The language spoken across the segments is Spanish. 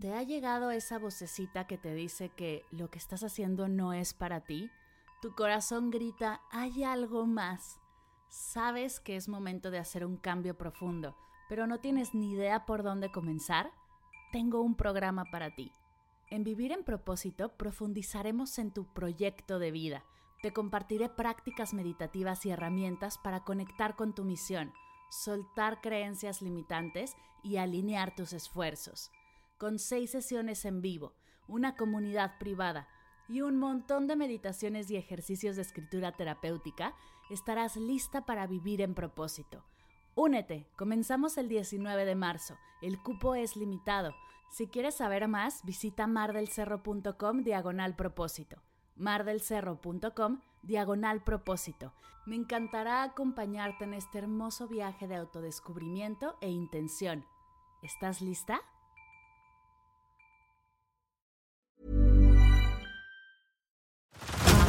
¿Te ha llegado esa vocecita que te dice que lo que estás haciendo no es para ti? Tu corazón grita, hay algo más. Sabes que es momento de hacer un cambio profundo, pero no tienes ni idea por dónde comenzar. Tengo un programa para ti. En Vivir en propósito profundizaremos en tu proyecto de vida. Te compartiré prácticas meditativas y herramientas para conectar con tu misión, soltar creencias limitantes y alinear tus esfuerzos con seis sesiones en vivo, una comunidad privada y un montón de meditaciones y ejercicios de escritura terapéutica, estarás lista para vivir en propósito. Únete, comenzamos el 19 de marzo, el cupo es limitado. Si quieres saber más, visita mardelcerro.com diagonal propósito. mardelcerro.com diagonal propósito. Me encantará acompañarte en este hermoso viaje de autodescubrimiento e intención. ¿Estás lista?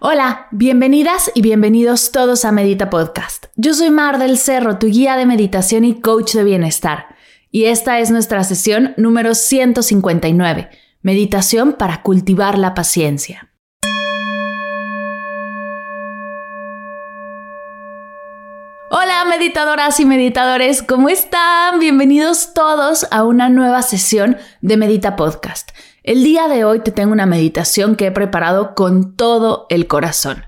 Hola, bienvenidas y bienvenidos todos a Medita Podcast. Yo soy Mar del Cerro, tu guía de meditación y coach de bienestar. Y esta es nuestra sesión número 159, Meditación para cultivar la paciencia. Hola meditadoras y meditadores, ¿cómo están? Bienvenidos todos a una nueva sesión de Medita Podcast. El día de hoy te tengo una meditación que he preparado con todo el corazón.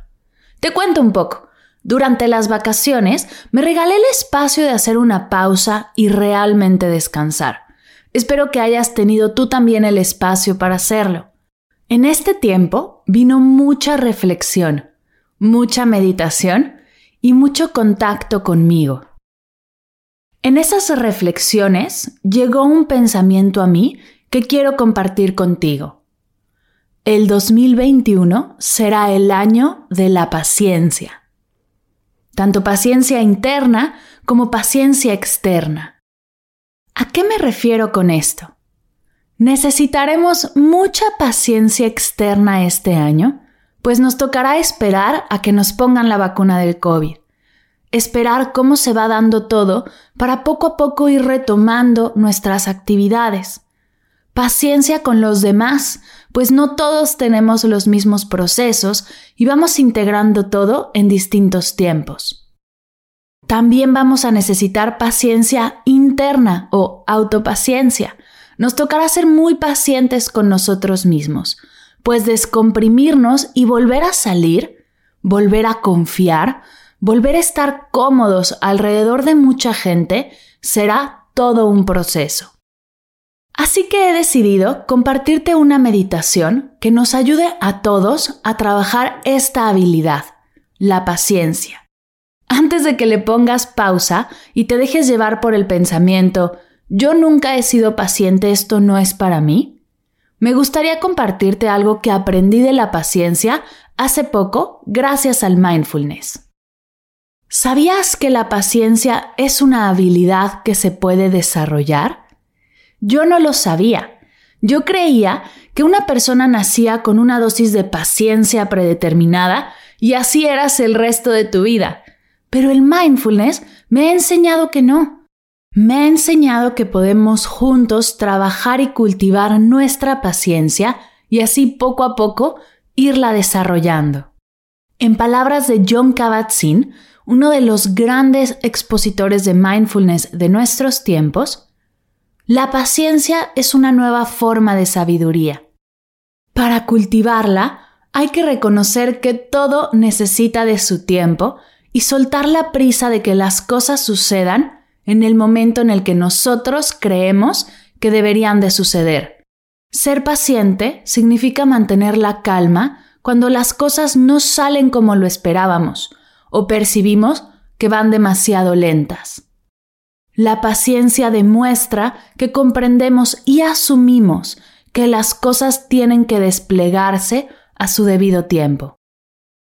Te cuento un poco. Durante las vacaciones me regalé el espacio de hacer una pausa y realmente descansar. Espero que hayas tenido tú también el espacio para hacerlo. En este tiempo vino mucha reflexión, mucha meditación y mucho contacto conmigo. En esas reflexiones llegó un pensamiento a mí que quiero compartir contigo. El 2021 será el año de la paciencia. Tanto paciencia interna como paciencia externa. ¿A qué me refiero con esto? Necesitaremos mucha paciencia externa este año, pues nos tocará esperar a que nos pongan la vacuna del COVID. Esperar cómo se va dando todo para poco a poco ir retomando nuestras actividades Paciencia con los demás, pues no todos tenemos los mismos procesos y vamos integrando todo en distintos tiempos. También vamos a necesitar paciencia interna o autopaciencia. Nos tocará ser muy pacientes con nosotros mismos, pues descomprimirnos y volver a salir, volver a confiar, volver a estar cómodos alrededor de mucha gente será todo un proceso. Así que he decidido compartirte una meditación que nos ayude a todos a trabajar esta habilidad, la paciencia. Antes de que le pongas pausa y te dejes llevar por el pensamiento, yo nunca he sido paciente, esto no es para mí, me gustaría compartirte algo que aprendí de la paciencia hace poco gracias al mindfulness. ¿Sabías que la paciencia es una habilidad que se puede desarrollar? Yo no lo sabía. Yo creía que una persona nacía con una dosis de paciencia predeterminada y así eras el resto de tu vida. Pero el mindfulness me ha enseñado que no. Me ha enseñado que podemos juntos trabajar y cultivar nuestra paciencia y así poco a poco irla desarrollando. En palabras de John Kabat-Zinn, uno de los grandes expositores de mindfulness de nuestros tiempos, la paciencia es una nueva forma de sabiduría. Para cultivarla, hay que reconocer que todo necesita de su tiempo y soltar la prisa de que las cosas sucedan en el momento en el que nosotros creemos que deberían de suceder. Ser paciente significa mantener la calma cuando las cosas no salen como lo esperábamos o percibimos que van demasiado lentas. La paciencia demuestra que comprendemos y asumimos que las cosas tienen que desplegarse a su debido tiempo.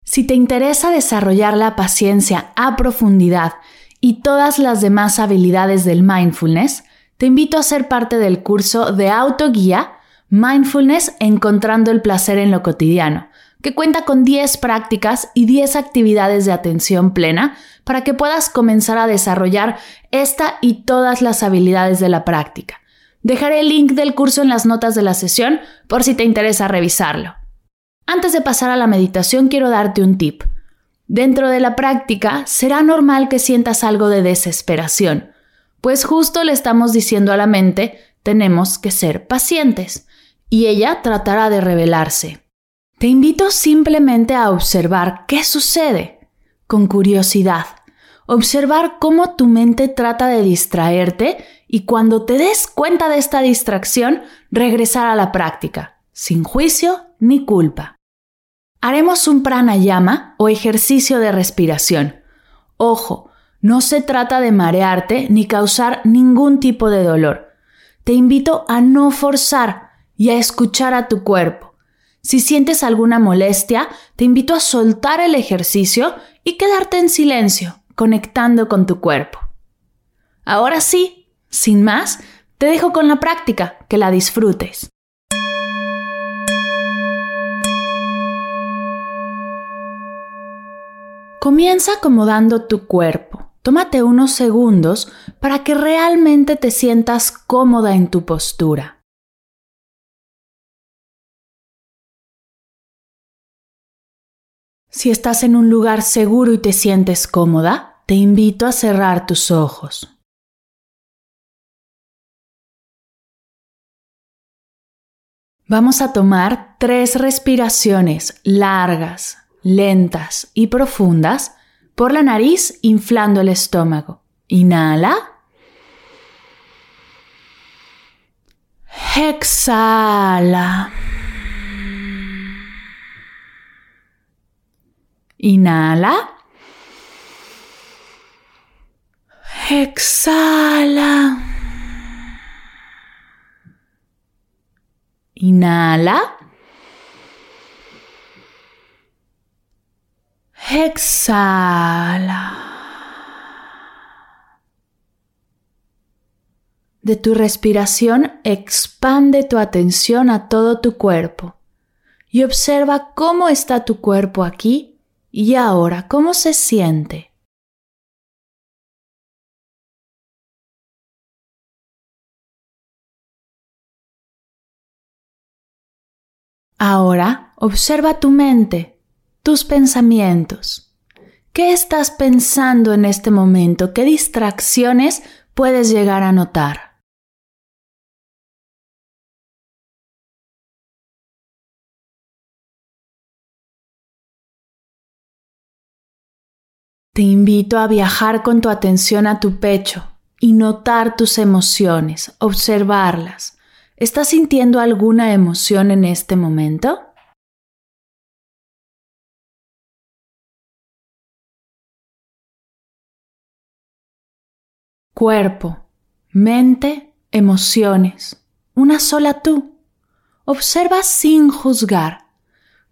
Si te interesa desarrollar la paciencia a profundidad y todas las demás habilidades del mindfulness, te invito a ser parte del curso de autoguía Mindfulness Encontrando el Placer en lo Cotidiano, que cuenta con 10 prácticas y 10 actividades de atención plena para que puedas comenzar a desarrollar esta y todas las habilidades de la práctica. Dejaré el link del curso en las notas de la sesión por si te interesa revisarlo. Antes de pasar a la meditación quiero darte un tip. Dentro de la práctica será normal que sientas algo de desesperación, pues justo le estamos diciendo a la mente tenemos que ser pacientes, y ella tratará de revelarse. Te invito simplemente a observar qué sucede, con curiosidad, observar cómo tu mente trata de distraerte y cuando te des cuenta de esta distracción, regresar a la práctica, sin juicio ni culpa. Haremos un pranayama o ejercicio de respiración. Ojo, no se trata de marearte ni causar ningún tipo de dolor. Te invito a no forzar y a escuchar a tu cuerpo. Si sientes alguna molestia, te invito a soltar el ejercicio y quedarte en silencio, conectando con tu cuerpo. Ahora sí, sin más, te dejo con la práctica, que la disfrutes. Comienza acomodando tu cuerpo. Tómate unos segundos para que realmente te sientas cómoda en tu postura. Si estás en un lugar seguro y te sientes cómoda, te invito a cerrar tus ojos. Vamos a tomar tres respiraciones largas, lentas y profundas por la nariz inflando el estómago. Inhala. Exhala. Inhala. Exhala. Inhala. Exhala. De tu respiración expande tu atención a todo tu cuerpo y observa cómo está tu cuerpo aquí y ahora, cómo se siente. Ahora observa tu mente tus pensamientos. ¿Qué estás pensando en este momento? ¿Qué distracciones puedes llegar a notar? Te invito a viajar con tu atención a tu pecho y notar tus emociones, observarlas. ¿Estás sintiendo alguna emoción en este momento? cuerpo, mente, emociones, una sola tú. Observa sin juzgar.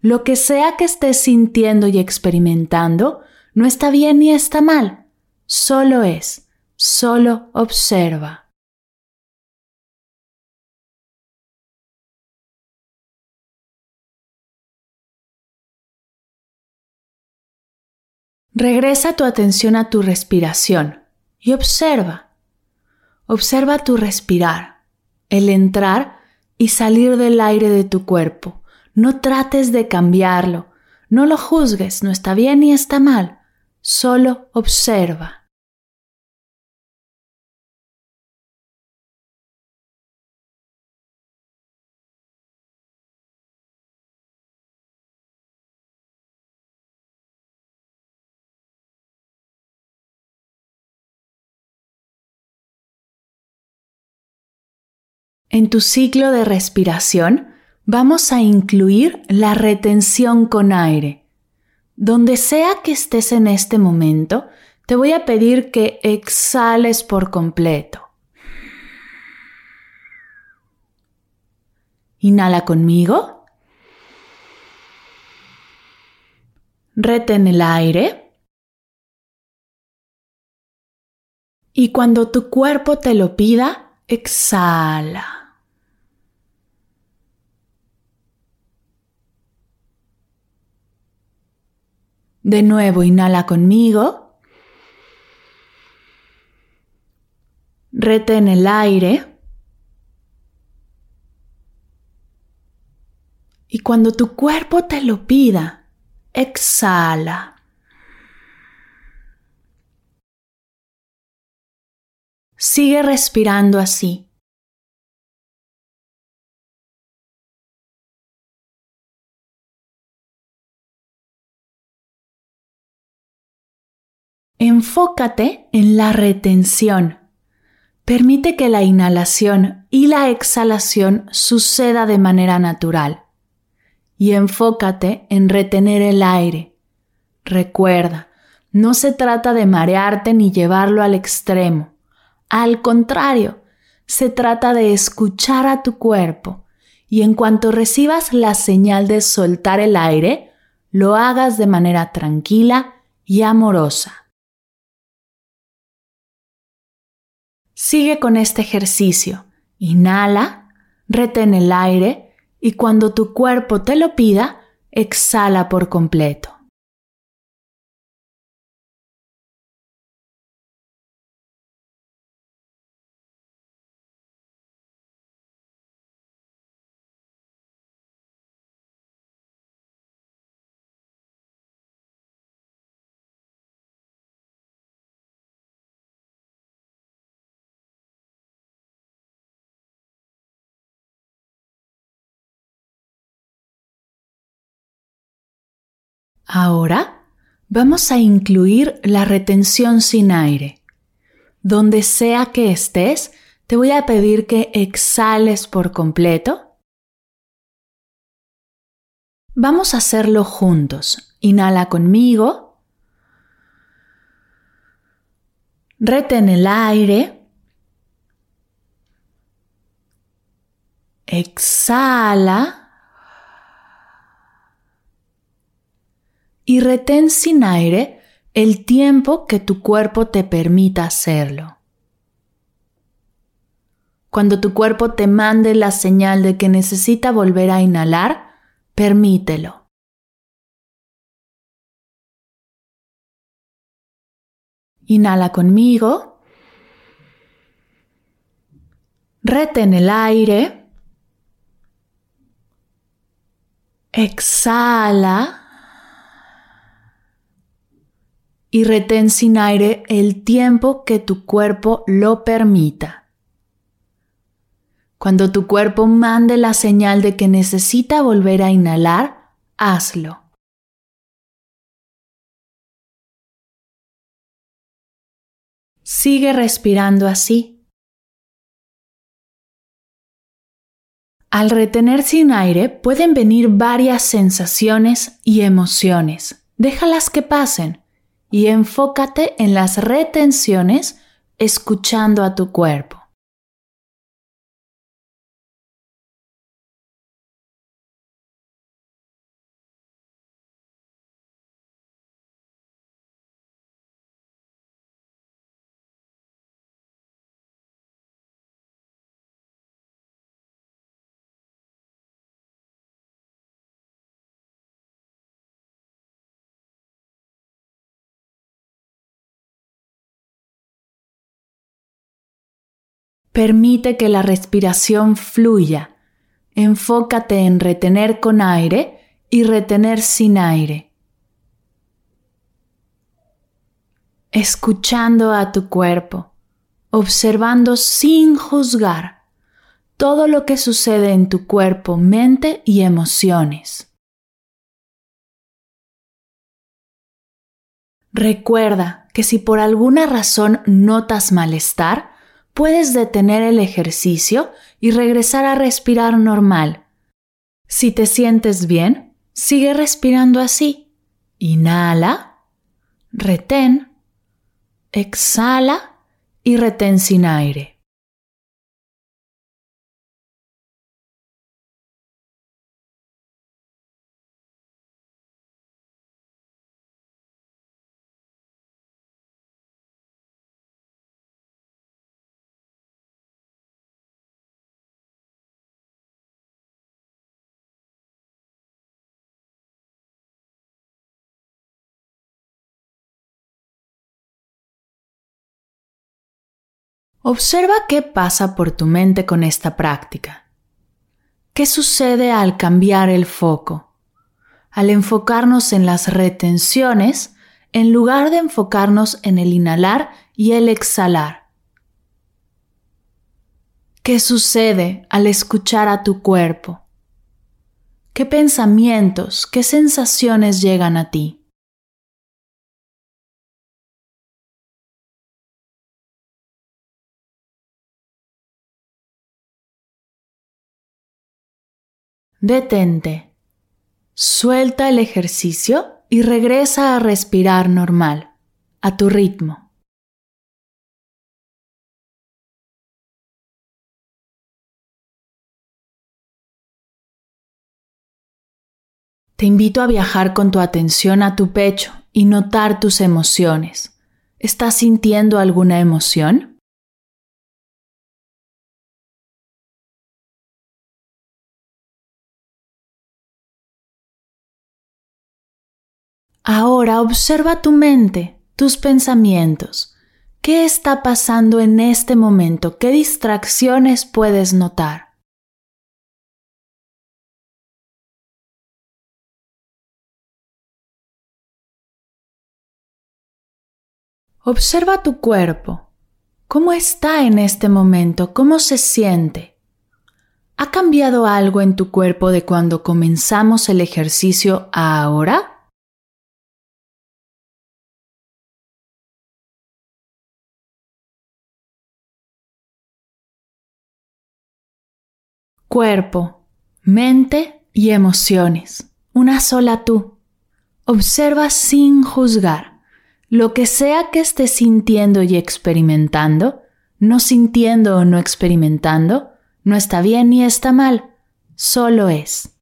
Lo que sea que estés sintiendo y experimentando no está bien ni está mal, solo es, solo observa. Regresa tu atención a tu respiración y observa. Observa tu respirar, el entrar y salir del aire de tu cuerpo. No trates de cambiarlo, no lo juzgues, no está bien ni está mal, solo observa. En tu ciclo de respiración vamos a incluir la retención con aire. Donde sea que estés en este momento, te voy a pedir que exhales por completo. Inhala conmigo. Retén el aire. Y cuando tu cuerpo te lo pida, exhala. De nuevo, inhala conmigo. Retén el aire. Y cuando tu cuerpo te lo pida, exhala. Sigue respirando así. Enfócate en la retención. Permite que la inhalación y la exhalación suceda de manera natural y enfócate en retener el aire. Recuerda, no se trata de marearte ni llevarlo al extremo. Al contrario, se trata de escuchar a tu cuerpo y en cuanto recibas la señal de soltar el aire, lo hagas de manera tranquila y amorosa. Sigue con este ejercicio. Inhala, retén el aire y cuando tu cuerpo te lo pida, exhala por completo. Ahora vamos a incluir la retención sin aire. Donde sea que estés, te voy a pedir que exhales por completo. Vamos a hacerlo juntos. Inhala conmigo. Retén el aire. Exhala. Y retén sin aire el tiempo que tu cuerpo te permita hacerlo. Cuando tu cuerpo te mande la señal de que necesita volver a inhalar, permítelo. Inhala conmigo. Retén el aire. Exhala y retén sin aire el tiempo que tu cuerpo lo permita. Cuando tu cuerpo mande la señal de que necesita volver a inhalar, hazlo. Sigue respirando así. Al retener sin aire pueden venir varias sensaciones y emociones. Déjalas que pasen y enfócate en las retenciones escuchando a tu cuerpo. Permite que la respiración fluya. Enfócate en retener con aire y retener sin aire. Escuchando a tu cuerpo, observando sin juzgar todo lo que sucede en tu cuerpo, mente y emociones. Recuerda que si por alguna razón notas malestar, puedes detener el ejercicio y regresar a respirar normal. Si te sientes bien, sigue respirando así. Inhala, retén, exhala y retén sin aire. Observa qué pasa por tu mente con esta práctica. ¿Qué sucede al cambiar el foco? Al enfocarnos en las retenciones en lugar de enfocarnos en el inhalar y el exhalar. ¿Qué sucede al escuchar a tu cuerpo? ¿Qué pensamientos, qué sensaciones llegan a ti? Detente. Suelta el ejercicio y regresa a respirar normal, a tu ritmo. Te invito a viajar con tu atención a tu pecho y notar tus emociones. ¿Estás sintiendo alguna emoción? Ahora observa tu mente, tus pensamientos. ¿Qué está pasando en este momento? ¿Qué distracciones puedes notar? Observa tu cuerpo. ¿Cómo está en este momento? ¿Cómo se siente? ¿Ha cambiado algo en tu cuerpo de cuando comenzamos el ejercicio a ahora? Cuerpo, mente y emociones. Una sola tú. Observa sin juzgar. Lo que sea que estés sintiendo y experimentando, no sintiendo o no experimentando, no está bien ni está mal, solo es.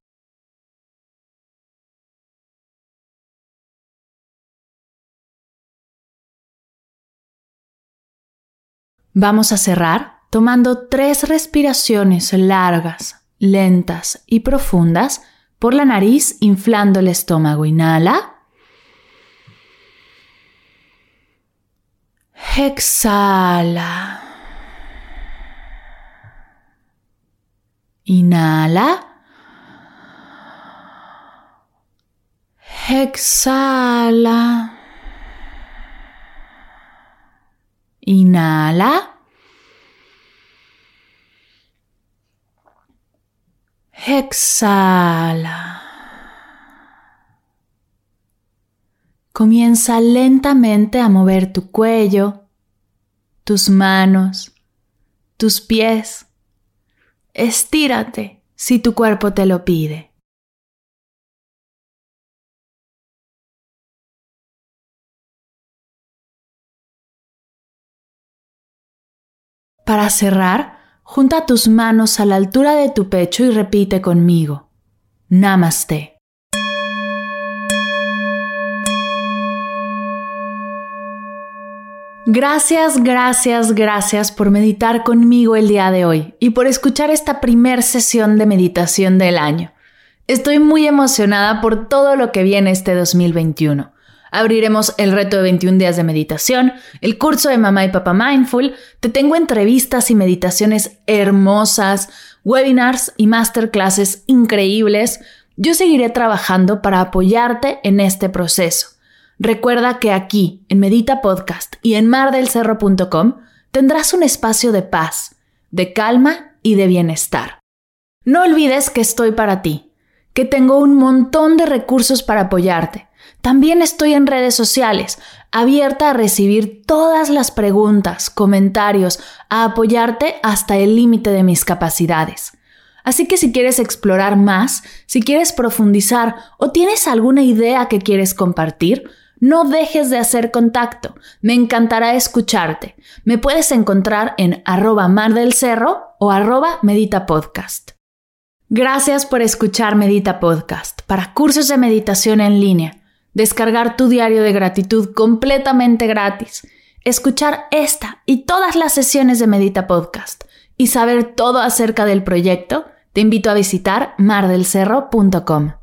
Vamos a cerrar tomando tres respiraciones largas, lentas y profundas por la nariz, inflando el estómago. Inhala. Exhala. Inhala. Exhala. Inhala. Exhala. Comienza lentamente a mover tu cuello, tus manos, tus pies. Estírate si tu cuerpo te lo pide. Para cerrar, Junta tus manos a la altura de tu pecho y repite conmigo. Namaste. Gracias, gracias, gracias por meditar conmigo el día de hoy y por escuchar esta primer sesión de meditación del año. Estoy muy emocionada por todo lo que viene este 2021. Abriremos el reto de 21 días de meditación, el curso de Mamá y Papá Mindful, te tengo entrevistas y meditaciones hermosas, webinars y masterclasses increíbles. Yo seguiré trabajando para apoyarte en este proceso. Recuerda que aquí, en Medita Podcast y en mardelcerro.com, tendrás un espacio de paz, de calma y de bienestar. No olvides que estoy para ti, que tengo un montón de recursos para apoyarte también estoy en redes sociales, abierta a recibir todas las preguntas, comentarios, a apoyarte hasta el límite de mis capacidades. Así que si quieres explorar más, si quieres profundizar o tienes alguna idea que quieres compartir, No dejes de hacer contacto. Me encantará escucharte. Me puedes encontrar en arroba mar del cerro o arroba medita podcast. Gracias por escuchar Medita Podcast para cursos de meditación en línea, descargar tu diario de gratitud completamente gratis, escuchar esta y todas las sesiones de Medita Podcast y saber todo acerca del proyecto, te invito a visitar mardelcerro.com.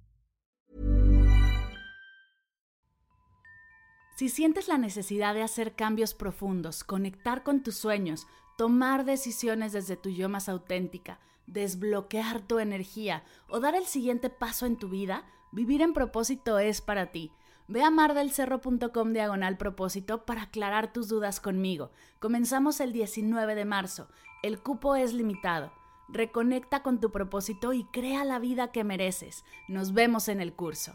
Si sientes la necesidad de hacer cambios profundos, conectar con tus sueños, tomar decisiones desde tu yo más auténtica, desbloquear tu energía o dar el siguiente paso en tu vida, vivir en propósito es para ti. Ve a mardelcerro.com diagonal propósito para aclarar tus dudas conmigo. Comenzamos el 19 de marzo. El cupo es limitado. Reconecta con tu propósito y crea la vida que mereces. Nos vemos en el curso.